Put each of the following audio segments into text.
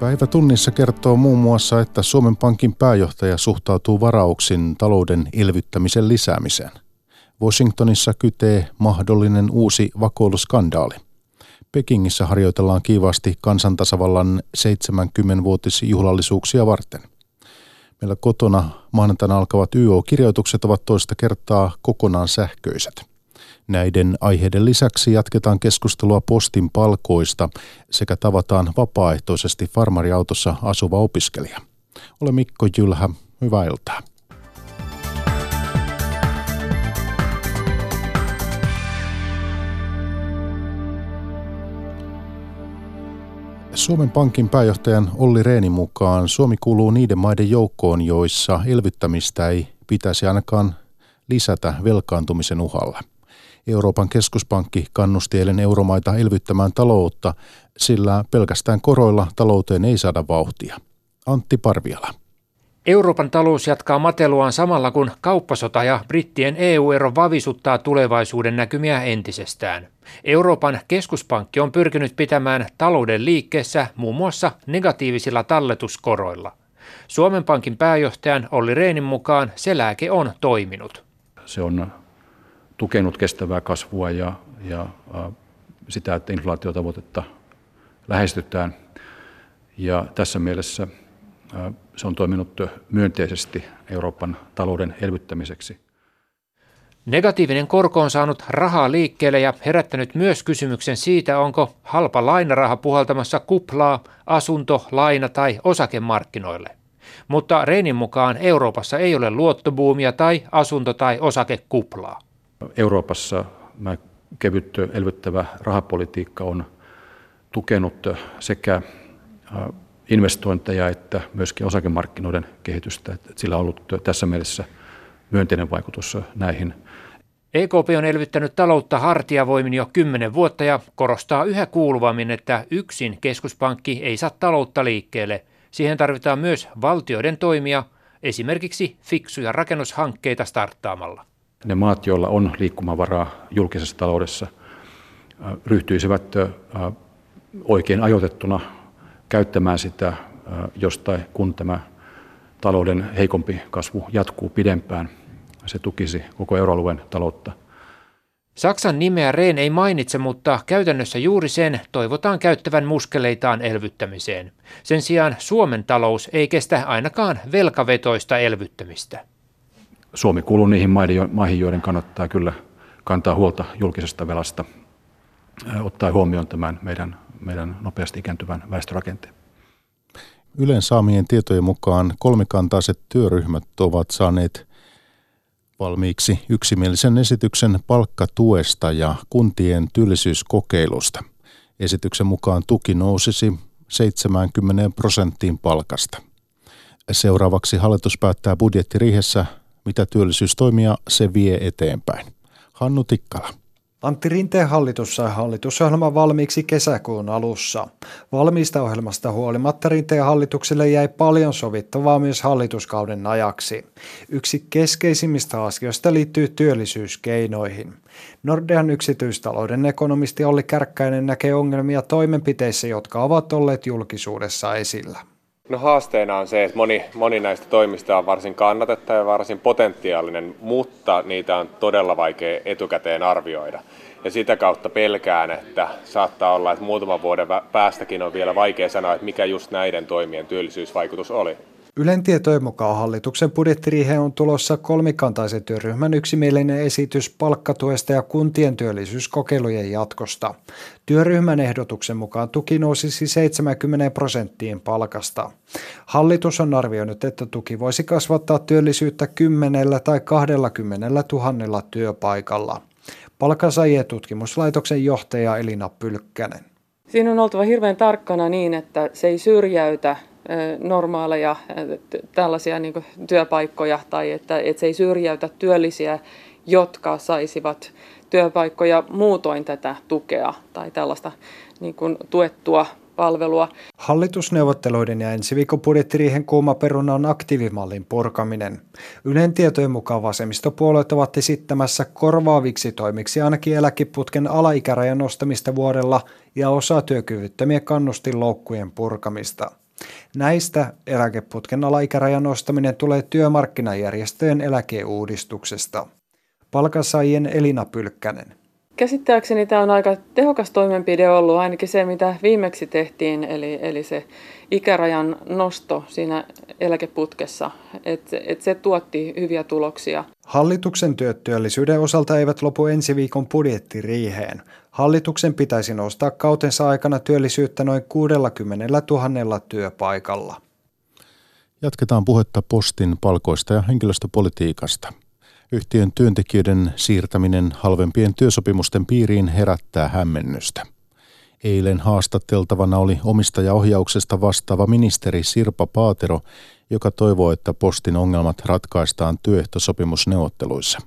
Päivä tunnissa kertoo muun muassa, että Suomen Pankin pääjohtaja suhtautuu varauksin talouden elvyttämisen lisäämiseen. Washingtonissa kytee mahdollinen uusi vakoiluskandaali. Pekingissä harjoitellaan kiivaasti kansantasavallan 70-vuotisjuhlallisuuksia varten. Meillä kotona maanantaina alkavat YO-kirjoitukset ovat toista kertaa kokonaan sähköiset. Näiden aiheiden lisäksi jatketaan keskustelua postin palkoista sekä tavataan vapaaehtoisesti farmariautossa asuva opiskelija. Ole Mikko Jylhä, hyvää iltaa. Suomen Pankin pääjohtajan Olli Reenin mukaan Suomi kuuluu niiden maiden joukkoon, joissa elvyttämistä ei pitäisi ainakaan lisätä velkaantumisen uhalla. Euroopan keskuspankki kannusti eilen euromaita elvyttämään taloutta, sillä pelkästään koroilla talouteen ei saada vauhtia. Antti Parviala. Euroopan talous jatkaa mateluaan samalla kun kauppasota ja brittien EU-ero vavisuttaa tulevaisuuden näkymiä entisestään. Euroopan keskuspankki on pyrkinyt pitämään talouden liikkeessä muun muassa negatiivisilla talletuskoroilla. Suomen Pankin pääjohtajan Olli Reenin mukaan se lääke on toiminut. Se on tukenut kestävää kasvua ja, ja sitä, että inflaatiotavoitetta lähestytään. Ja tässä mielessä se on toiminut myönteisesti Euroopan talouden elvyttämiseksi. Negatiivinen korko on saanut rahaa liikkeelle ja herättänyt myös kysymyksen siitä, onko halpa lainaraha puhaltamassa kuplaa asunto-, laina- tai osakemarkkinoille. Mutta Reinin mukaan Euroopassa ei ole luottobuumia tai asunto- tai osakekuplaa. Euroopassa kevyt elvyttävä rahapolitiikka on tukenut sekä investointeja että myöskin osakemarkkinoiden kehitystä. Sillä on ollut tässä mielessä myönteinen vaikutus näihin. EKP on elvyttänyt taloutta hartiavoimin jo kymmenen vuotta ja korostaa yhä kuuluvammin, että yksin keskuspankki ei saa taloutta liikkeelle. Siihen tarvitaan myös valtioiden toimia, esimerkiksi fiksuja rakennushankkeita starttaamalla. Ne maat, joilla on liikkumavaraa julkisessa taloudessa, ryhtyisivät oikein ajoitettuna käyttämään sitä, jostain kun tämä talouden heikompi kasvu jatkuu pidempään. Se tukisi koko euroalueen taloutta. Saksan nimeä Rehn ei mainitse, mutta käytännössä juuri sen toivotaan käyttävän muskeleitaan elvyttämiseen. Sen sijaan Suomen talous ei kestä ainakaan velkavetoista elvyttämistä. Suomi kuuluu niihin maihin, joiden kannattaa kyllä kantaa huolta julkisesta velasta, ottaa huomioon tämän meidän meidän nopeasti ikääntyvän väestörakenteen. Ylen saamien tietojen mukaan kolmikantaiset työryhmät ovat saaneet valmiiksi yksimielisen esityksen palkkatuesta ja kuntien työllisyyskokeilusta. Esityksen mukaan tuki nousisi 70 prosenttiin palkasta. Seuraavaksi hallitus päättää budjettiriihessä, mitä työllisyystoimia se vie eteenpäin. Hannu Tikkala. Antti Rinteen hallitus sai hallitusohjelman valmiiksi kesäkuun alussa. Valmiista ohjelmasta huolimatta Rinteen hallitukselle jäi paljon sovittavaa myös hallituskauden ajaksi. Yksi keskeisimmistä asioista liittyy työllisyyskeinoihin. Nordean yksityistalouden ekonomisti Olli Kärkkäinen näkee ongelmia toimenpiteissä, jotka ovat olleet julkisuudessa esillä. No haasteena on se, että moni, moni näistä toimista on varsin kannatettava ja varsin potentiaalinen, mutta niitä on todella vaikea etukäteen arvioida. Ja sitä kautta pelkään, että saattaa olla, että muutaman vuoden päästäkin on vielä vaikea sanoa, että mikä just näiden toimien työllisyysvaikutus oli. Ylen tietojen mukaan hallituksen budjettiriiheen on tulossa kolmikantaisen työryhmän yksimielinen esitys palkkatuesta ja kuntien työllisyyskokeilujen jatkosta. Työryhmän ehdotuksen mukaan tuki nousisi 70 prosenttiin palkasta. Hallitus on arvioinut, että tuki voisi kasvattaa työllisyyttä 10 tai 20 000 työpaikalla. Palkansaajien tutkimuslaitoksen johtaja Elina Pylkkänen. Siinä on oltava hirveän tarkkana niin, että se ei syrjäytä normaaleja tällaisia niin työpaikkoja tai että, että se ei syrjäytä työllisiä, jotka saisivat työpaikkoja muutoin tätä tukea tai tällaista niin kuin tuettua palvelua. Hallitusneuvotteluiden ja ensi viikon budjettiriihen kuuma peruna on aktiivimallin purkaminen. Ylen tietojen mukaan vasemmistopuolueet ovat esittämässä korvaaviksi toimiksi ainakin eläkiputken alaikärajan nostamista vuodella ja osa työkyvyttömien kannustinloukkujen purkamista. Näistä eläkeputken alaikärajan nostaminen tulee työmarkkinajärjestöjen eläkeuudistuksesta. Palkansaajien Elina Pylkkänen. Käsittääkseni tämä on aika tehokas toimenpide ollut, ainakin se mitä viimeksi tehtiin, eli, eli se ikärajan nosto siinä eläkeputkessa, että et se tuotti hyviä tuloksia. Hallituksen työtyöllisyyden osalta eivät lopu ensi viikon budjettiriiheen. Hallituksen pitäisi nostaa kautensa aikana työllisyyttä noin 60 000 työpaikalla. Jatketaan puhetta postin palkoista ja henkilöstöpolitiikasta. Yhtiön työntekijöiden siirtäminen halvempien työsopimusten piiriin herättää hämmennystä. Eilen haastateltavana oli omistajaohjauksesta vastaava ministeri Sirpa Paatero, joka toivoo, että postin ongelmat ratkaistaan työehtosopimusneuvotteluissa.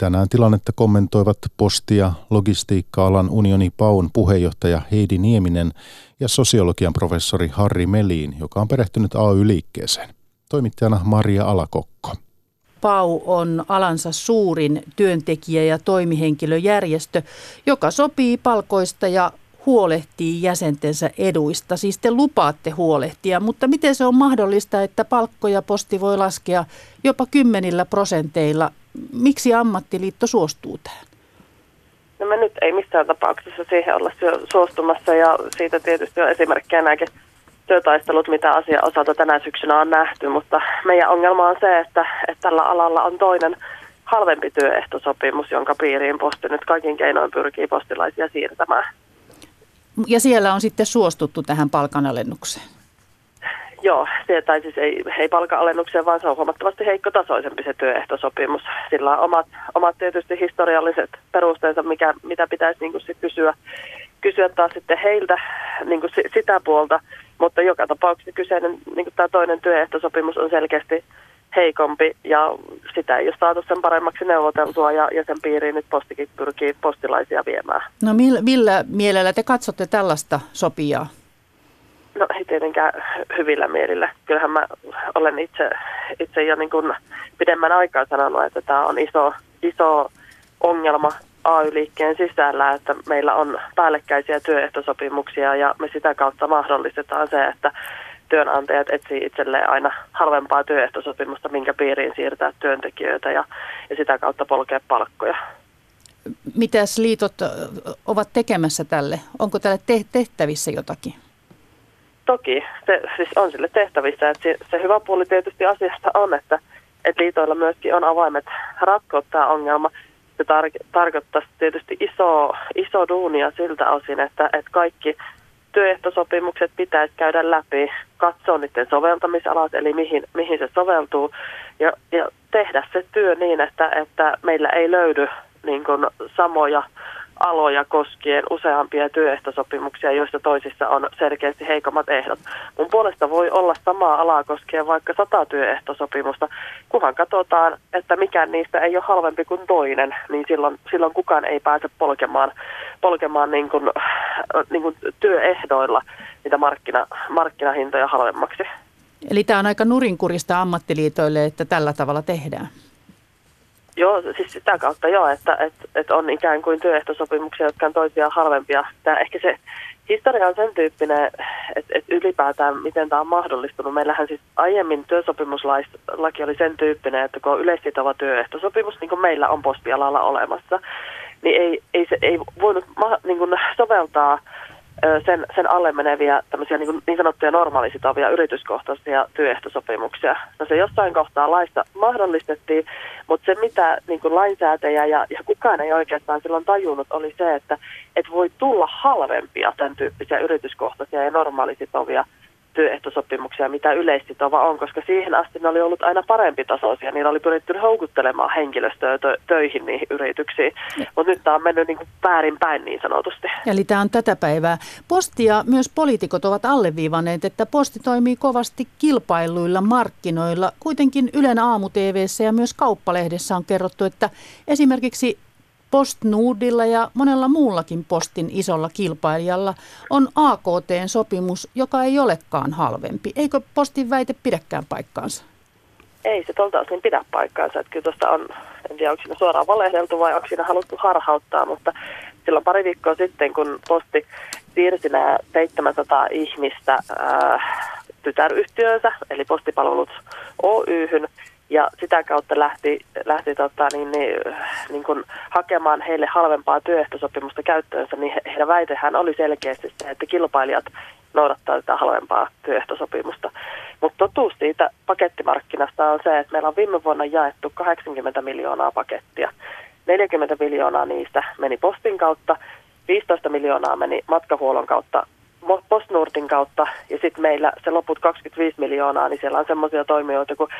Tänään tilannetta kommentoivat postia logistiikka-alan unioni Paun puheenjohtaja Heidi Nieminen ja sosiologian professori Harri Meliin, joka on perehtynyt AY-liikkeeseen. Toimittajana Maria Alakokko. PAU on alansa suurin työntekijä- ja toimihenkilöjärjestö, joka sopii palkoista ja huolehtii jäsentensä eduista. Siis te lupaatte huolehtia, mutta miten se on mahdollista, että palkkoja posti voi laskea jopa kymmenillä prosenteilla? Miksi ammattiliitto suostuu tähän? No me nyt ei missään tapauksessa siihen olla suostumassa ja siitä tietysti on esimerkkejä nämäkin työtaistelut, mitä asia osalta tänä syksynä on nähty, mutta meidän ongelma on se, että, että tällä alalla on toinen halvempi työehtosopimus, jonka piiriin posti nyt kaikin keinoin pyrkii postilaisia siirtämään. Ja siellä on sitten suostuttu tähän palkanalennukseen? Joo, se, tai siis ei, ei palkanalennukseen, vaan se on huomattavasti heikkotasoisempi se työehtosopimus. Sillä on omat, omat tietysti historialliset perusteensa, mikä, mitä pitäisi niin kuin sit kysyä, kysyä taas sitten heiltä niin kuin sitä puolta. Mutta joka tapauksessa kyseinen, niin kuin tämä toinen työehtosopimus on selkeästi heikompi ja sitä ei ole saatu sen paremmaksi neuvoteltua ja, ja sen piiriin nyt postikin pyrkii postilaisia viemään. No millä, millä mielellä te katsotte tällaista sopijaa? No ei tietenkään hyvillä mielillä. Kyllähän mä olen itse, itse jo niin kuin pidemmän aikaa sanonut, että tämä on iso, iso ongelma AY-liikkeen sisällä, että meillä on päällekkäisiä työehtosopimuksia ja me sitä kautta mahdollistetaan se, että työnantajat etsii itselleen aina halvempaa työehtosopimusta, minkä piiriin siirtää työntekijöitä ja, ja sitä kautta polkea palkkoja. Mitäs liitot ovat tekemässä tälle? Onko tälle te- tehtävissä jotakin? Toki, se siis on sille tehtävissä. Että se, hyvä puoli tietysti asiasta on, että, että liitoilla myöskin on avaimet ratkoa tämä ongelma. Se tar- tarkoittaa tietysti iso, iso duunia siltä osin, että, että kaikki työehtosopimukset pitäisi käydä läpi, katsoa niiden soveltamisalat, eli mihin, mihin se soveltuu, ja, ja tehdä se työ niin, että, että meillä ei löydy niin kuin, samoja aloja koskien useampia työehtosopimuksia, joista toisissa on selkeästi heikommat ehdot. Mun puolesta voi olla samaa alaa koskien vaikka sata työehtosopimusta, kunhan katsotaan, että mikään niistä ei ole halvempi kuin toinen, niin silloin, silloin kukaan ei pääse polkemaan, polkemaan niin kuin, niin kuin työehdoilla niitä markkina, markkinahintoja halvemmaksi. Eli tämä on aika nurinkurista ammattiliitoille, että tällä tavalla tehdään. Joo, siis sitä kautta joo, että, että, että on ikään kuin työehtosopimuksia, jotka on toisiaan halvempia. Tämä ehkä se historia on sen tyyppinen, että, että ylipäätään miten tämä on mahdollistunut. Meillähän siis aiemmin työsopimuslaki oli sen tyyppinen, että kun on yleissitova työehtosopimus, niin kuin meillä on postialalla olemassa, niin ei, ei, se, ei voinut niin kuin soveltaa sen, sen alle meneviä tämmöisiä niin, niin sanottuja normaalisitovia yrityskohtaisia työehtosopimuksia. No se jossain kohtaa laista mahdollistettiin, mutta se mitä niin kuin lainsäätäjä ja, ja kukaan ei oikeastaan silloin tajunnut oli se, että et voi tulla halvempia tämän tyyppisiä yrityskohtaisia ja normaalisitovia työehtosopimuksia, mitä yleissitova on, koska siihen asti ne oli ollut aina parempi tasoisia. Niillä oli pyritty houkuttelemaan henkilöstöä tö- töihin niihin yrityksiin, mutta nyt tämä on mennyt niin kuin päin niin sanotusti. Eli tämä on tätä päivää. Posti ja myös poliitikot ovat alleviivanneet, että posti toimii kovasti kilpailuilla markkinoilla. Kuitenkin Ylen aamu ja myös kauppalehdessä on kerrottu, että esimerkiksi PostNordilla ja monella muullakin postin isolla kilpailijalla on AKT-sopimus, joka ei olekaan halvempi. Eikö postin väite pidäkään paikkaansa? Ei se tuolta osin pidä paikkaansa. Että kyllä tuosta on, en tiedä onko siinä suoraan valehdeltu vai onko siinä haluttu harhauttaa, mutta silloin pari viikkoa sitten, kun posti siirsi nämä 700 ihmistä ää, tytäryhtiönsä, eli postipalvelut Oyhyn, ja sitä kautta lähti, lähti tota, niin, niin, niin kun hakemaan heille halvempaa työehtosopimusta käyttöönsä, niin heidän väitehän oli selkeästi se, että kilpailijat noudattaa tätä halvempaa työehtosopimusta. Mutta totuus siitä pakettimarkkinasta on se, että meillä on viime vuonna jaettu 80 miljoonaa pakettia. 40 miljoonaa niistä meni postin kautta, 15 miljoonaa meni matkahuollon kautta Postnordin kautta ja sitten meillä se loput 25 miljoonaa, niin siellä on semmoisia toimijoita kuin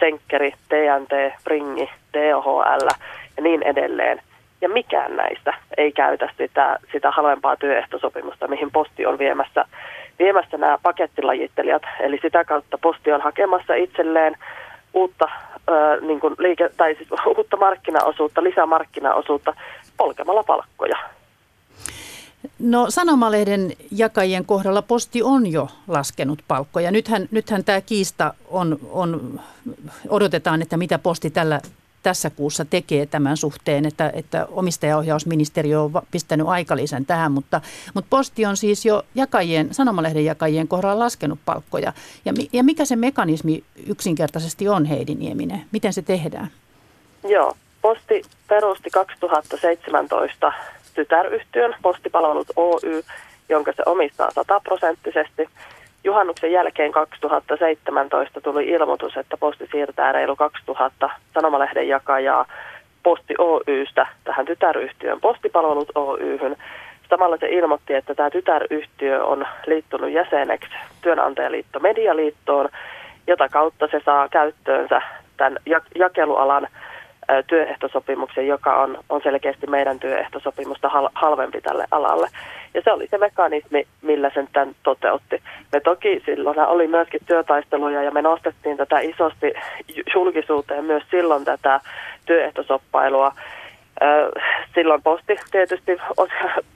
Senkkeri, TNT, Pringi, DHL ja niin edelleen. Ja mikään näistä ei käytä sitä, sitä halvempaa työehtosopimusta, mihin posti on viemässä, viemässä nämä pakettilajittelijat. Eli sitä kautta posti on hakemassa itselleen uutta, ö, niin kuin liike, tai siis uutta markkinaosuutta, lisämarkkinaosuutta polkemalla palkkoja. No Sanomalehden jakajien kohdalla posti on jo laskenut palkkoja. Nythän, nythän tämä kiista on, on, odotetaan, että mitä posti tällä, tässä kuussa tekee tämän suhteen, että, että omistajaohjausministeriö on pistänyt aikalisän tähän, mutta, mutta posti on siis jo jakajien, sanomalehden jakajien kohdalla laskenut palkkoja. Ja, ja mikä se mekanismi yksinkertaisesti on, Heidi Nieminen? Miten se tehdään? Joo, posti perusti 2017 tytäryhtiön Postipalvelut Oy, jonka se omistaa sataprosenttisesti. Juhannuksen jälkeen 2017 tuli ilmoitus, että Posti siirtää reilu 2000 sanomalehden jakajaa Posti Oystä tähän tytäryhtiön Postipalvelut Oyhyn. Samalla se ilmoitti, että tämä tytäryhtiö on liittynyt jäseneksi työnantajaliitto Medialiittoon, jota kautta se saa käyttöönsä tämän jakelualan työehtosopimuksen, joka on, on selkeästi meidän työehtosopimusta hal, halvempi tälle alalle. Ja se oli se mekanismi, millä sen tämän toteutti. Me toki silloin oli myöskin työtaisteluja ja me nostettiin tätä isosti julkisuuteen myös silloin tätä työehtosoppailua silloin posti tietysti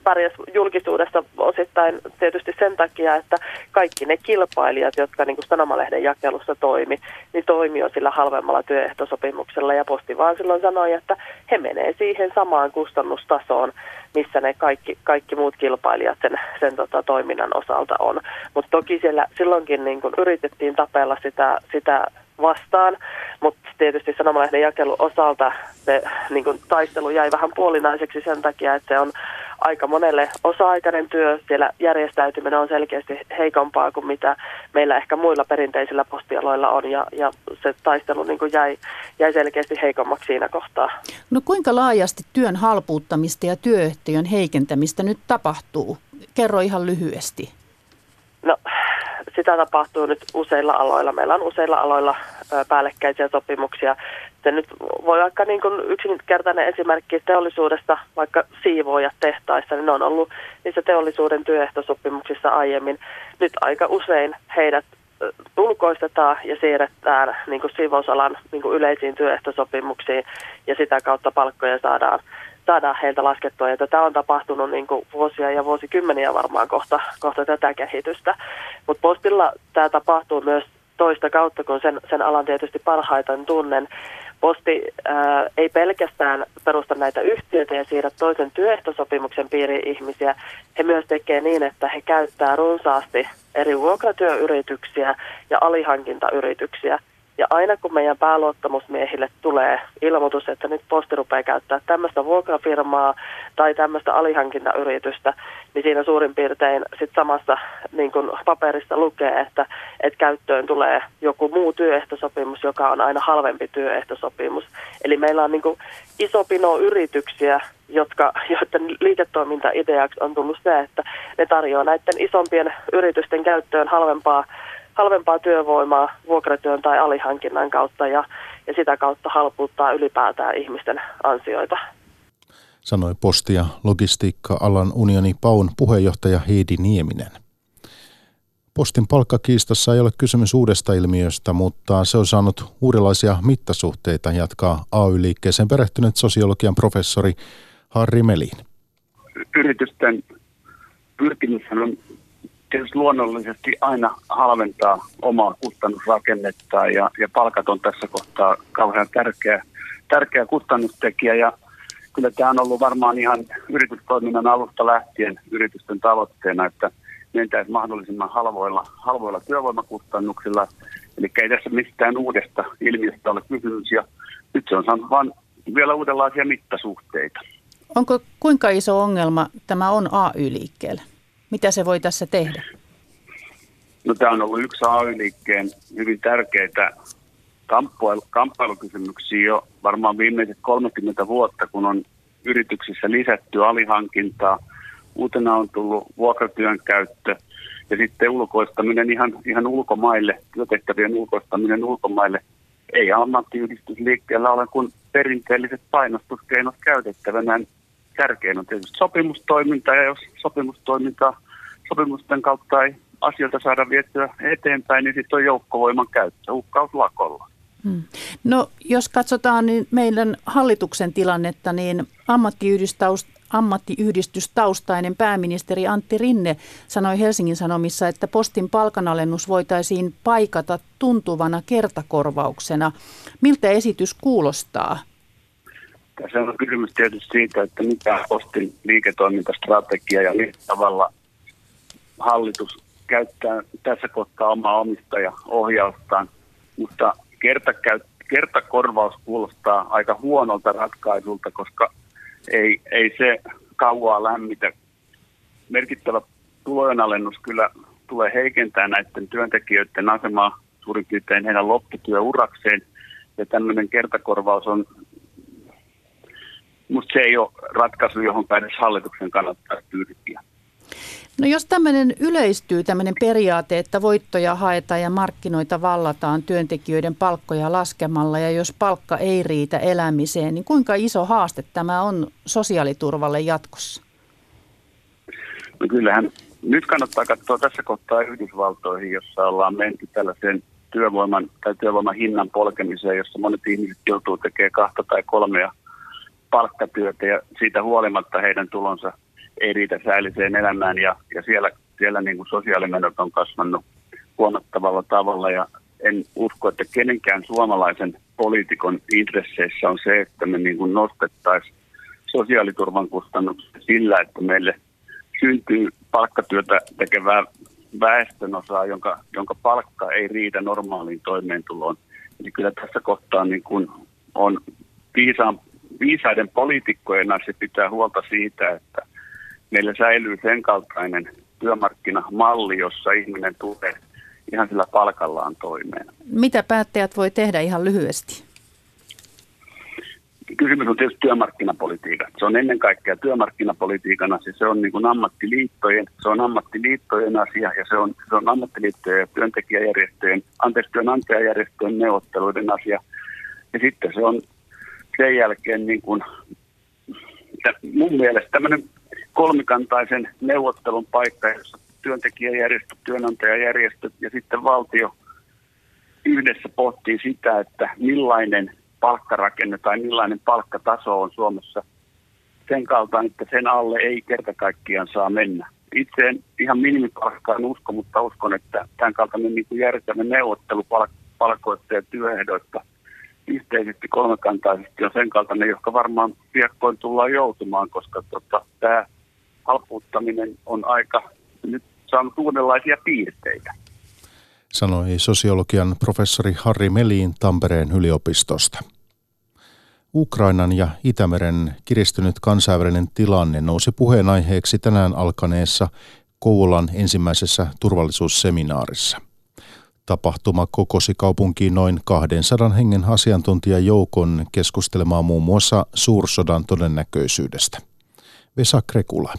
pärjäsi julkisuudessa osittain tietysti sen takia, että kaikki ne kilpailijat, jotka niin kuin sanomalehden jakelussa toimi, niin toimi jo sillä halvemmalla työehtosopimuksella ja posti vaan silloin sanoi, että he menee siihen samaan kustannustasoon, missä ne kaikki, kaikki muut kilpailijat sen, sen tota, toiminnan osalta on. Mutta toki siellä silloinkin niin kuin yritettiin tapella sitä, sitä vastaan, mutta tietysti sanomalehden jakelun osalta se niin kuin, taistelu jäi vähän puolinaiseksi sen takia, että se on aika monelle osa-aikainen työ. Siellä järjestäytyminen on selkeästi heikompaa kuin mitä meillä ehkä muilla perinteisillä postialoilla on ja, ja se taistelu niin kuin jäi, jäi selkeästi heikommaksi siinä kohtaa. No kuinka laajasti työn halpuuttamista ja työehtojen heikentämistä nyt tapahtuu? Kerro ihan lyhyesti. No sitä tapahtuu nyt useilla aloilla. Meillä on useilla aloilla päällekkäisiä sopimuksia. Se nyt voi vaikka niin kuin yksinkertainen esimerkki teollisuudesta, vaikka siivoojat tehtaissa, niin ne on ollut niissä teollisuuden työehtosopimuksissa aiemmin. Nyt aika usein heidät ulkoistetaan ja siirretään niin kuin siivousalan niin kuin yleisiin työehtosopimuksiin ja sitä kautta palkkoja saadaan saada heiltä laskettua. Ja tätä on tapahtunut niin kuin vuosia ja vuosikymmeniä varmaan kohta, kohta tätä kehitystä. Mutta postilla tämä tapahtuu myös toista kautta, kun sen, sen alan tietysti parhaiten tunnen. Posti ää, ei pelkästään perusta näitä yhtiöitä ja siirrä toisen työehtosopimuksen piiriin ihmisiä. He myös tekee niin, että he käyttää runsaasti eri vuokratyöyrityksiä ja alihankintayrityksiä – ja aina kun meidän pääluottamusmiehille tulee ilmoitus, että nyt posti rupeaa käyttää tämmöistä vuokrafirmaa tai tämmöistä alihankintayritystä, niin siinä suurin piirtein sit samassa niin kun paperissa lukee, että, että käyttöön tulee joku muu työehtosopimus, joka on aina halvempi työehtosopimus. Eli meillä on niin iso pino yrityksiä, jotka, joiden liiketoimintaideaksi on tullut se, että ne tarjoaa näiden isompien yritysten käyttöön halvempaa halvempaa työvoimaa vuokratyön tai alihankinnan kautta ja, ja sitä kautta halpuuttaa ylipäätään ihmisten ansioita. Sanoi posti- ja logistiikka-alan unioni Paun puheenjohtaja Heidi Nieminen. Postin palkkakiistassa ei ole kysymys uudesta ilmiöstä, mutta se on saanut uudenlaisia mittasuhteita, jatkaa AY-liikkeeseen perehtynyt sosiologian professori Harri Melin. Yritysten pyrkimys on tietysti luonnollisesti aina halventaa omaa kustannusrakennettaan ja, ja palkat on tässä kohtaa kauhean tärkeä, tärkeä kustannustekijä ja kyllä tämä on ollut varmaan ihan yritystoiminnan alusta lähtien yritysten tavoitteena, että mentäisiin mahdollisimman halvoilla, halvoilla työvoimakustannuksilla. Eli ei tässä mistään uudesta ilmiöstä ole kysymys ja nyt se on saanut vain vielä uudenlaisia mittasuhteita. Onko kuinka iso ongelma tämä on AY-liikkeelle? Mitä se voi tässä tehdä? No, tämä on ollut yksi AY-liikkeen hyvin tärkeitä kamppailukysymyksiä jo varmaan viimeiset 30 vuotta, kun on yrityksissä lisätty alihankintaa. Uutena on tullut vuokratyön käyttö ja sitten ulkoistaminen ihan, ihan ulkomaille, työtehtävien ulkoistaminen ulkomaille. Ei ammattiyhdistysliikkeellä ole kuin perinteelliset painostuskeinot käytettävänä. Tärkein on tietysti sopimustoiminta ja jos sopimustoiminta sopimusten kautta ei asioita saada vietyä eteenpäin, niin sitten on joukkovoiman käyttö uhkauslakolla. Hmm. No jos katsotaan niin meidän hallituksen tilannetta, niin ammattiyhdistystaustainen pääministeri Antti Rinne sanoi Helsingin Sanomissa, että postin palkanalennus voitaisiin paikata tuntuvana kertakorvauksena. Miltä esitys kuulostaa? Tässä on kysymys tietysti siitä, että mitä postin liiketoimintastrategia ja millä tavalla hallitus käyttää tässä kohtaa omaa omistajaohjaustaan, mutta kertakäyt, kertakorvaus kuulostaa aika huonolta ratkaisulta, koska ei, ei se kauaa lämmitä. Merkittävä tulojenalennus kyllä tulee heikentää näiden työntekijöiden asemaa suurin piirtein heidän lopputyöurakseen. Ja tämmöinen kertakorvaus on, mutta se ei ole ratkaisu, johon edes hallituksen kannattaa pyrkiä. No jos tämmöinen yleistyy, tämmöinen periaate, että voittoja haetaan ja markkinoita vallataan työntekijöiden palkkoja laskemalla ja jos palkka ei riitä elämiseen, niin kuinka iso haaste tämä on sosiaaliturvalle jatkossa? No kyllähän nyt kannattaa katsoa tässä kohtaa Yhdysvaltoihin, jossa ollaan menty tällaiseen työvoiman tai työvoiman hinnan polkemiseen, jossa monet ihmiset joutuu tekemään kahta tai kolmea palkkatyötä ja siitä huolimatta heidän tulonsa – ei riitä säälliseen elämään ja, ja siellä, siellä niin kuin sosiaalimenot on kasvanut huomattavalla tavalla ja en usko, että kenenkään suomalaisen poliitikon intresseissä on se, että me niin kuin nostettaisiin sosiaaliturvan kustannuksia sillä, että meille syntyy palkkatyötä tekevää väestönosaa, jonka, jonka palkka ei riitä normaaliin toimeentuloon. Eli kyllä tässä kohtaa niin kuin on viisaan, viisaiden poliitikkojen asia pitää huolta siitä, että meillä säilyy sen kaltainen työmarkkinamalli, jossa ihminen tulee ihan sillä palkallaan toimeen. Mitä päättäjät voi tehdä ihan lyhyesti? Kysymys on tietysti työmarkkinapolitiikan. Se on ennen kaikkea työmarkkinapolitiikan asia. Se on niin kuin ammattiliittojen, se on ammattiliittojen asia ja se on, se on ammattiliittojen ja työntekijäjärjestöjen, anteeksi työnantajajärjestöjen neuvotteluiden asia. Ja sitten se on sen jälkeen niin kuin, mun mielestä tämmöinen kolmikantaisen neuvottelun paikka, jossa työntekijäjärjestöt, työnantajajärjestöt ja sitten valtio yhdessä pohtii sitä, että millainen palkkarakenne tai millainen palkkataso on Suomessa sen kaltainen, että sen alle ei kerta kaikkiaan saa mennä. Itse en ihan minimipalkkaan usko, mutta uskon, että tämän kaltainen niin kuin järjestelmän neuvottelu palkoista ja työehdoista yhteisesti kolmekantaisesti on sen kaltainen, joka varmaan piakkoin tullaan joutumaan, koska tota, tämä halpuuttaminen on aika nyt saanut uudenlaisia piirteitä. Sanoi sosiologian professori Harri Meliin Tampereen yliopistosta. Ukrainan ja Itämeren kiristynyt kansainvälinen tilanne nousi puheenaiheeksi tänään alkaneessa Kouvolan ensimmäisessä turvallisuusseminaarissa. Tapahtuma kokosi kaupunkiin noin 200 hengen asiantuntijajoukon keskustelemaan muun muassa suursodan todennäköisyydestä. Vesa Krekula.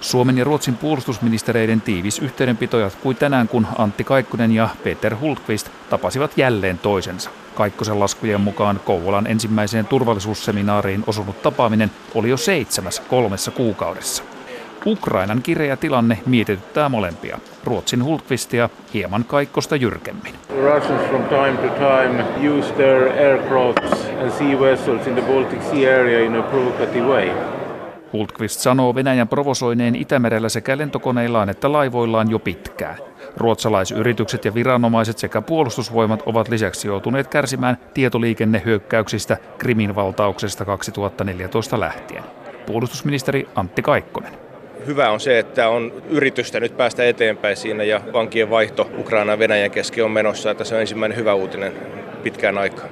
Suomen ja Ruotsin puolustusministereiden tiivis yhteydenpito jatkui tänään, kun Antti Kaikkonen ja Peter Hultqvist tapasivat jälleen toisensa. Kaikkosen laskujen mukaan Kouvolan ensimmäiseen turvallisuusseminaariin osunut tapaaminen oli jo seitsemäs kolmessa kuukaudessa. Ukrainan kireä tilanne mietityttää molempia. Ruotsin Hultqvistia hieman Kaikkosta jyrkemmin. Russians from time to time use their aircrafts and sea vessels in the Baltic Sea area in a provocative way. Hultqvist sanoo Venäjän provosoineen Itämerellä sekä lentokoneillaan että laivoillaan jo pitkään. Ruotsalaisyritykset ja viranomaiset sekä puolustusvoimat ovat lisäksi joutuneet kärsimään tietoliikennehyökkäyksistä Krimin valtauksesta 2014 lähtien. Puolustusministeri Antti Kaikkonen. Hyvä on se, että on yritystä nyt päästä eteenpäin siinä ja vankien vaihto Ukraina ja Venäjän kesken on menossa, että se on ensimmäinen hyvä uutinen pitkään aikaan.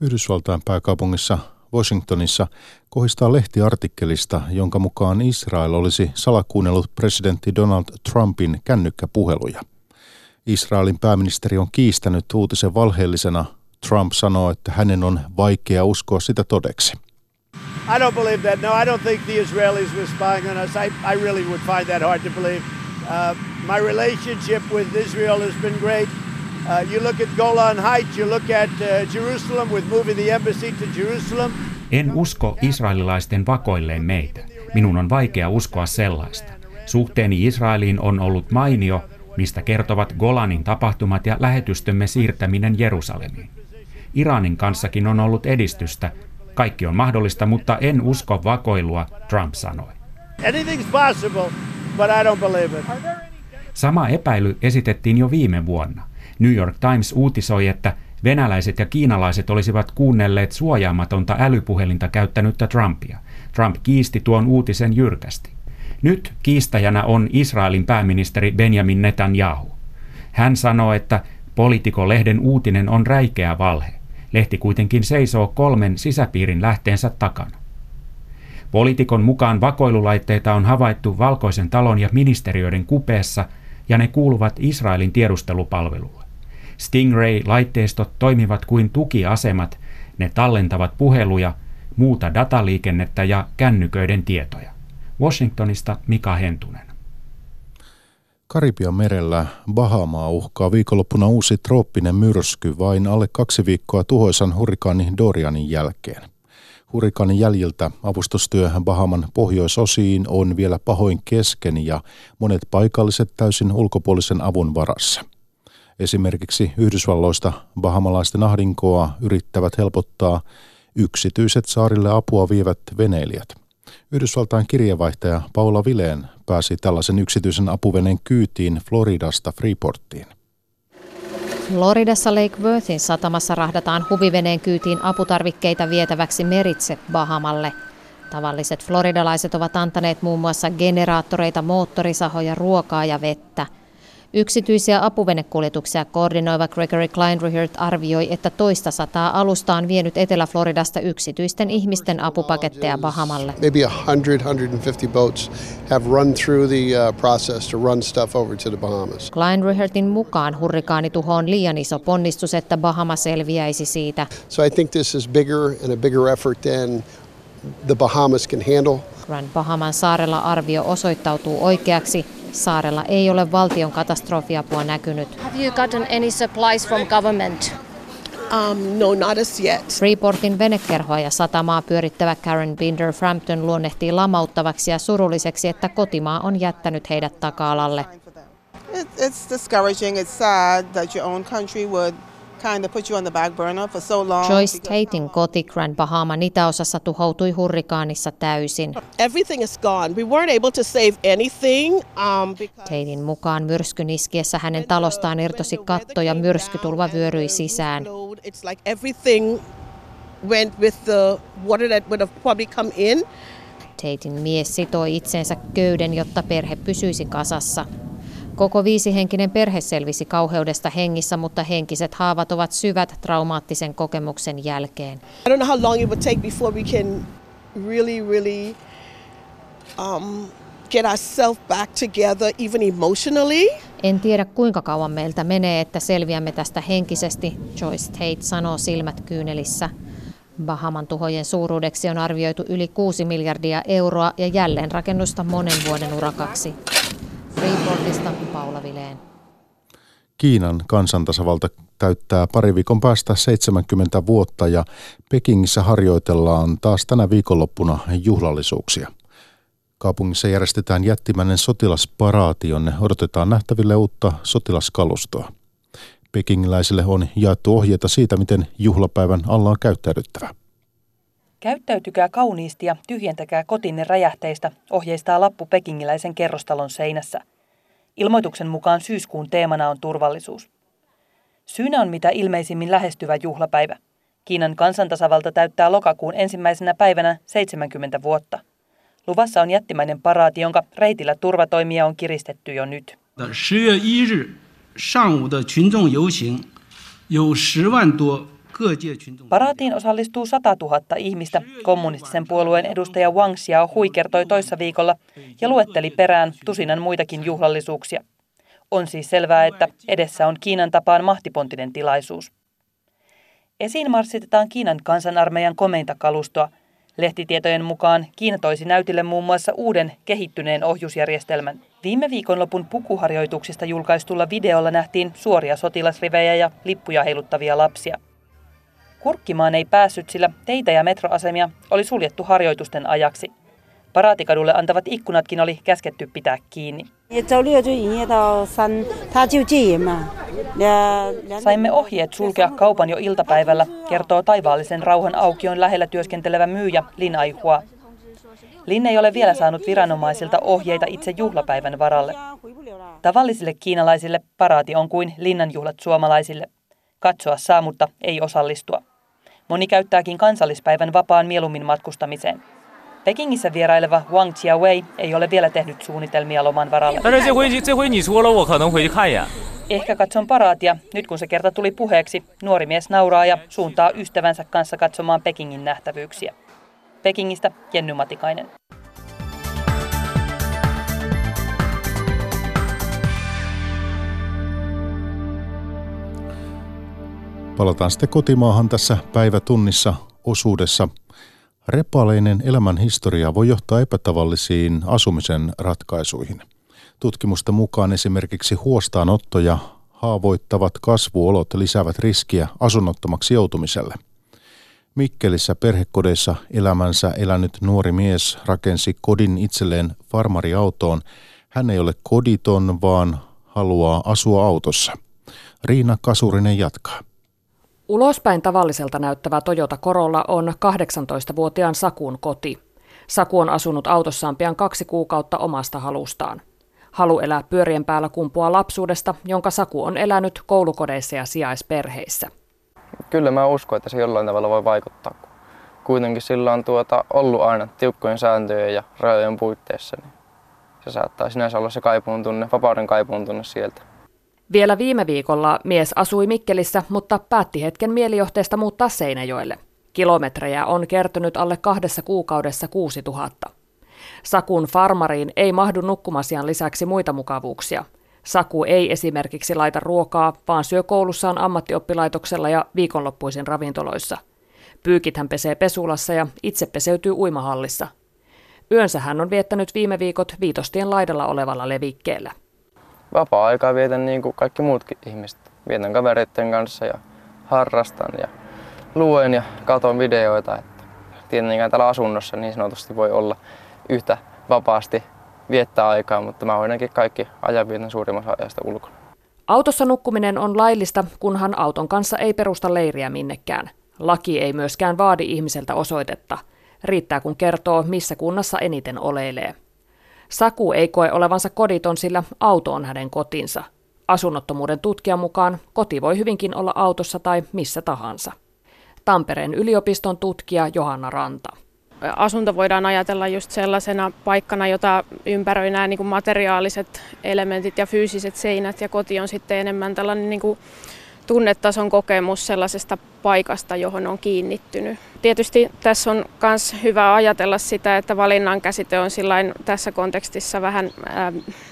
Yhdysvaltain pääkaupungissa Washingtonissa kohistaa lehtiartikkelista, jonka mukaan Israel olisi salakuunnellut presidentti Donald Trumpin kännykkäpuheluja. Israelin pääministeri on kiistänyt uutisen valheellisena. Trump sanoo, että hänen on vaikea uskoa sitä todeksi. I don't believe that. No, I don't think the Israelis were spying on us. I, I really would find that hard to believe. Uh, my relationship with Israel has been great. Uh, you look at Golan Heights, you look at uh, Jerusalem with moving the embassy to Jerusalem. En usko israelilaisten vakoilleen meitä. Minun on vaikea uskoa sellaista. Suhteeni Israeliin on ollut mainio, mistä kertovat Golanin tapahtumat ja lähetystömme siirtäminen Jerusalemiin. Iranin kanssakin on ollut edistystä, kaikki on mahdollista, mutta en usko vakoilua, Trump sanoi. Sama epäily esitettiin jo viime vuonna. New York Times uutisoi, että venäläiset ja kiinalaiset olisivat kuunnelleet suojaamatonta älypuhelinta käyttänyttä Trumpia. Trump kiisti tuon uutisen jyrkästi. Nyt kiistajana on Israelin pääministeri Benjamin Netanyahu. Hän sanoo, että Politico-lehden uutinen on räikeä valhe. Lehti kuitenkin seisoo kolmen sisäpiirin lähteensä takana. Poliitikon mukaan vakoilulaitteita on havaittu Valkoisen talon ja ministeriöiden kupeessa ja ne kuuluvat Israelin tiedustelupalvelulle. Stingray-laitteistot toimivat kuin tukiasemat, ne tallentavat puheluja, muuta dataliikennettä ja kännyköiden tietoja. Washingtonista Mika Hentunen. Karibian merellä Bahamaa uhkaa viikonloppuna uusi trooppinen myrsky vain alle kaksi viikkoa tuhoisan hurrikaani Dorianin jälkeen. Hurrikaanin jäljiltä avustustyö Bahaman pohjoisosiin on vielä pahoin kesken ja monet paikalliset täysin ulkopuolisen avun varassa. Esimerkiksi Yhdysvalloista bahamalaisten ahdinkoa yrittävät helpottaa yksityiset saarille apua vievät veneilijät. Yhdysvaltain kirjeenvaihtaja Paula Vileen pääsi tällaisen yksityisen apuveneen kyytiin Floridasta Freeporttiin. Floridassa Lake Worthin satamassa rahdataan huviveneen kyytiin aputarvikkeita vietäväksi meritse Bahamalle. Tavalliset floridalaiset ovat antaneet muun muassa generaattoreita, moottorisahoja, ruokaa ja vettä – Yksityisiä apuvenekuljetuksia koordinoiva Gregory Kleinrihert arvioi, että toista sataa alusta on vienyt Etelä-Floridasta yksityisten ihmisten apupaketteja Bahamalle. Maybe 100-150 boats have run through the uh, process to run stuff over to the Bahamas. Kleinrihertin mukaan hurrikaanituho on liian iso ponnistus, että Bahama selviäisi siitä. So I think this is bigger and a bigger effort than the Bahamas can handle. Grand Bahaman saarella arvio osoittautuu oikeaksi. Saarella ei ole valtion katastrofiapua näkynyt. Have you gotten any supplies from government? Um, no, not as yet. Freeportin venekerhoa ja satamaa pyörittävä Karen Binder Frampton luonnehtii lamauttavaksi ja surulliseksi, että kotimaa on jättänyt heidät taka-alalle. it's discouraging. It's sad that your own country would kind of put you on the back burner for so long. Joyce Tatein koti Grand Bahaman itäosassa tuhoutui hurrikaanissa täysin. Everything is gone. We weren't able to save anything. Um, Tatein mukaan myrskyn iskiessä hänen talostaan irtosi katto ja myrskytulva vyöryi sisään. It's like everything went with the water that would have probably come in. Tatein mies sitoi itsensä köyden, jotta perhe pysyisi kasassa. Koko viisihenkinen perhe selvisi kauheudesta hengissä, mutta henkiset haavat ovat syvät traumaattisen kokemuksen jälkeen. I don't know how long it would take before we can really, really um, get ourselves back together even emotionally. En tiedä kuinka kauan meiltä menee, että selviämme tästä henkisesti, Joyce Tate sanoo silmät kyynelissä. Bahaman tuhojen suuruudeksi on arvioitu yli 6 miljardia euroa ja jälleenrakennusta monen vuoden urakaksi. Freeportista Paula Vileen. Kiinan kansantasavalta täyttää pari viikon päästä 70 vuotta ja Pekingissä harjoitellaan taas tänä viikonloppuna juhlallisuuksia. Kaupungissa järjestetään jättimäinen sotilasparaati, jonne odotetaan nähtäville uutta sotilaskalustoa. Pekingiläisille on jaettu ohjeita siitä, miten juhlapäivän alla on käyttäydyttävä. Käyttäytykää kauniisti ja tyhjentäkää kotinne räjähteistä, ohjeistaa lappu pekingiläisen kerrostalon seinässä. Ilmoituksen mukaan syyskuun teemana on turvallisuus. Syynä on mitä ilmeisimmin lähestyvä juhlapäivä. Kiinan kansantasavalta täyttää lokakuun ensimmäisenä päivänä 70 vuotta. Luvassa on jättimäinen paraati, jonka reitillä turvatoimia on kiristetty jo nyt. 10月1日上午的群众游行有十万多 Paraatiin osallistuu 100 000 ihmistä, kommunistisen puolueen edustaja Wang Xiaohui kertoi toissa viikolla ja luetteli perään tusinan muitakin juhlallisuuksia. On siis selvää, että edessä on Kiinan tapaan mahtipontinen tilaisuus. Esiin marssitetaan Kiinan kansanarmeijan komeinta kalustoa. Lehtitietojen mukaan Kiina toisi näytille muun muassa uuden kehittyneen ohjusjärjestelmän. Viime viikonlopun pukuharjoituksista julkaistulla videolla nähtiin suoria sotilasrivejä ja lippuja heiluttavia lapsia. Kurkkimaan ei päässyt, sillä teitä ja metroasemia oli suljettu harjoitusten ajaksi. Paraatikadulle antavat ikkunatkin oli käsketty pitää kiinni. Saimme ohjeet sulkea kaupan jo iltapäivällä, kertoo taivaallisen rauhan aukion lähellä työskentelevä myyjä Lin Aihua. Lin ei ole vielä saanut viranomaisilta ohjeita itse juhlapäivän varalle. Tavallisille kiinalaisille paraati on kuin linnanjuhlat suomalaisille. Katsoa saa, mutta ei osallistua. Moni käyttääkin kansallispäivän vapaan mieluummin matkustamiseen. Pekingissä vieraileva Wang Jiawei ei ole vielä tehnyt suunnitelmia loman varalle. Ehkä katson paraatia. Nyt kun se kerta tuli puheeksi, nuori mies nauraa ja suuntaa ystävänsä kanssa katsomaan Pekingin nähtävyyksiä. Pekingistä Jenny Matikainen. Palataan sitten kotimaahan tässä päivätunnissa osuudessa. Repaleinen elämän historia voi johtaa epätavallisiin asumisen ratkaisuihin. Tutkimusta mukaan esimerkiksi huostaanotto ja haavoittavat kasvuolot lisäävät riskiä asunnottomaksi joutumiselle. Mikkelissä perhekodeissa elämänsä elänyt nuori mies rakensi kodin itselleen farmariautoon. Hän ei ole koditon, vaan haluaa asua autossa. Riina Kasurinen jatkaa. Ulospäin tavalliselta näyttävä Toyota Corolla on 18-vuotiaan Sakuun koti. Saku on asunut autossaan pian kaksi kuukautta omasta halustaan. Halu elää pyörien päällä kumpua lapsuudesta, jonka Saku on elänyt koulukodeissa ja sijaisperheissä. Kyllä mä uskon, että se jollain tavalla voi vaikuttaa. Kuitenkin sillä on tuota ollut aina tiukkojen sääntöjen ja rajojen puitteissa. Niin se saattaa sinänsä olla se kaipuun tunne, vapauden kaipuun tunne sieltä. Vielä viime viikolla mies asui Mikkelissä, mutta päätti hetken mielijohteesta muuttaa Seinäjoelle. Kilometrejä on kertynyt alle kahdessa kuukaudessa 6000. Sakun farmariin ei mahdu nukkumasian lisäksi muita mukavuuksia. Saku ei esimerkiksi laita ruokaa, vaan syö koulussaan ammattioppilaitoksella ja viikonloppuisin ravintoloissa. Pyykit hän pesee pesulassa ja itse peseytyy uimahallissa. Yönsä hän on viettänyt viime viikot viitostien laidalla olevalla levikkeellä vapaa-aikaa vietän niin kuin kaikki muutkin ihmiset. Vietän kavereiden kanssa ja harrastan ja luen ja katon videoita. Että tietenkään täällä asunnossa niin sanotusti voi olla yhtä vapaasti viettää aikaa, mutta mä ainakin kaikki ajan vietän suurimmassa ajasta ulkona. Autossa nukkuminen on laillista, kunhan auton kanssa ei perusta leiriä minnekään. Laki ei myöskään vaadi ihmiseltä osoitetta. Riittää kun kertoo, missä kunnassa eniten oleilee. Saku ei koe olevansa koditon, sillä auto on hänen kotinsa. Asunnottomuuden tutkijan mukaan koti voi hyvinkin olla autossa tai missä tahansa. Tampereen yliopiston tutkija Johanna Ranta. Asunto voidaan ajatella just sellaisena paikkana, jota ympäröi nämä niin materiaaliset elementit ja fyysiset seinät ja koti on sitten enemmän tällainen niin kuin tunnetason kokemus sellaisesta paikasta, johon on kiinnittynyt. Tietysti tässä on myös hyvä ajatella sitä, että valinnan käsite on tässä kontekstissa vähän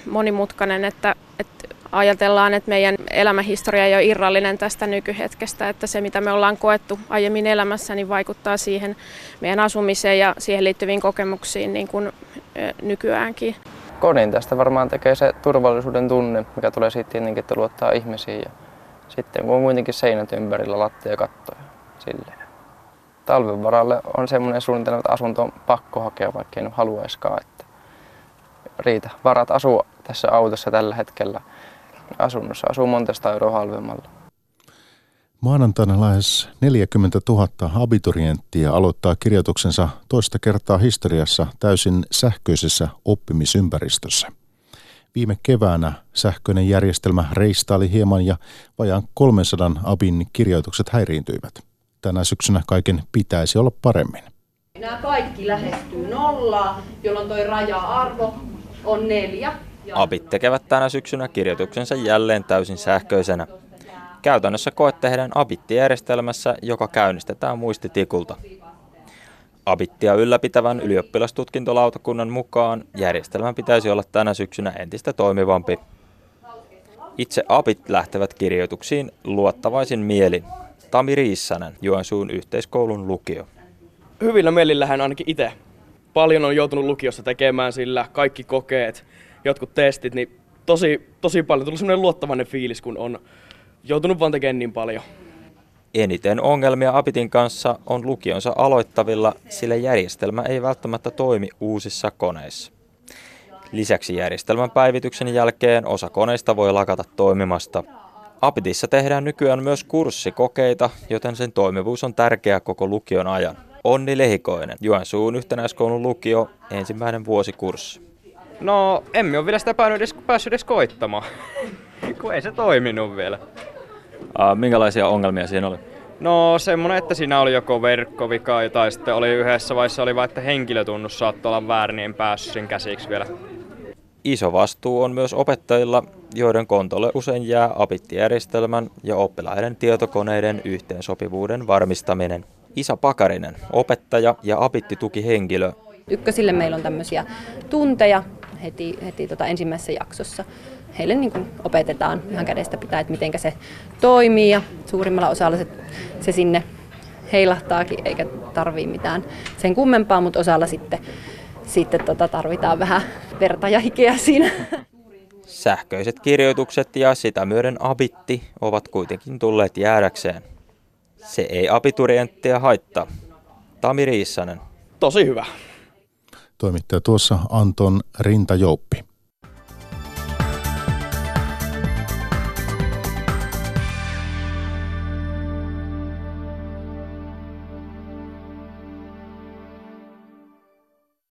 monimutkainen, että, että ajatellaan, että meidän elämähistoria ei ole irrallinen tästä nykyhetkestä, että se mitä me ollaan koettu aiemmin elämässä, niin vaikuttaa siihen meidän asumiseen ja siihen liittyviin kokemuksiin niin kuin nykyäänkin. Kodin tästä varmaan tekee se turvallisuuden tunne, mikä tulee siitä tietenkin, että luottaa ihmisiin ja sitten kun on kuitenkin seinät ympärillä, lattia ja kattoja. Silleen. Talven varalle on semmoinen suunnitelma, että asunto on pakko hakea, vaikka ei haluaiskaan. Että riitä. Varat asuu tässä autossa tällä hetkellä. Asunnossa asuu monta euroa halvemmalla. Maanantaina lähes 40 000 abiturienttia aloittaa kirjoituksensa toista kertaa historiassa täysin sähköisessä oppimisympäristössä. Viime keväänä sähköinen järjestelmä reistaili hieman ja vajaan 300 abin kirjoitukset häiriintyivät. Tänä syksynä kaiken pitäisi olla paremmin. Nämä kaikki lähestyy nollaa, jolloin tuo raja-arvo on neljä. Abit tekevät tänä syksynä kirjoituksensa jälleen täysin sähköisenä. Käytännössä koe tehdään Abitti-järjestelmässä, joka käynnistetään muistitikulta. Abittia ylläpitävän ylioppilastutkintolautakunnan mukaan järjestelmän pitäisi olla tänä syksynä entistä toimivampi. Itse Abit lähtevät kirjoituksiin luottavaisin mielin. Tami Riissanen, Joensuun yhteiskoulun lukio. Hyvillä mielillähän ainakin itse. Paljon on joutunut lukiossa tekemään sillä, kaikki kokeet, jotkut testit, niin tosi, tosi paljon tullut sellainen luottavainen fiilis, kun on joutunut vaan tekemään niin paljon. Eniten ongelmia Apitin kanssa on lukionsa aloittavilla, sillä järjestelmä ei välttämättä toimi uusissa koneissa. Lisäksi järjestelmän päivityksen jälkeen osa koneista voi lakata toimimasta. Apitissa tehdään nykyään myös kurssikokeita, joten sen toimivuus on tärkeä koko lukion ajan. Onni Lehikoinen, Joensuun yhtenäiskoulun lukio, ensimmäinen vuosikurssi. No, emme ole vielä sitä päässyt edes koittamaan, kun ei se toiminut vielä. Minkälaisia ongelmia siinä oli? No semmonen, että siinä oli joko verkkovika tai sitten oli yhdessä vaiheessa oli vain, että henkilötunnus saattoi olla väärin, niin en päässyt sen käsiksi vielä. Iso vastuu on myös opettajilla, joiden kontolle usein jää apittijärjestelmän ja oppilaiden tietokoneiden yhteensopivuuden varmistaminen. Isa Pakarinen, opettaja ja apittitukihenkilö. Ykkösille meillä on tämmöisiä tunteja heti, heti tota ensimmäisessä jaksossa. Heille niin kuin opetetaan ihan kädestä pitää, että miten se toimii ja suurimmalla osalla se, se sinne heilahtaakin eikä tarvii mitään sen kummempaa, mutta osalla sitten, sitten tota tarvitaan vähän verta ja hikeä siinä. Sähköiset kirjoitukset ja sitä myöden abitti ovat kuitenkin tulleet jäädäkseen. Se ei abiturienttia haittaa. Tami Riissanen. Tosi hyvä. Toimittaja tuossa Anton Rintajouppi.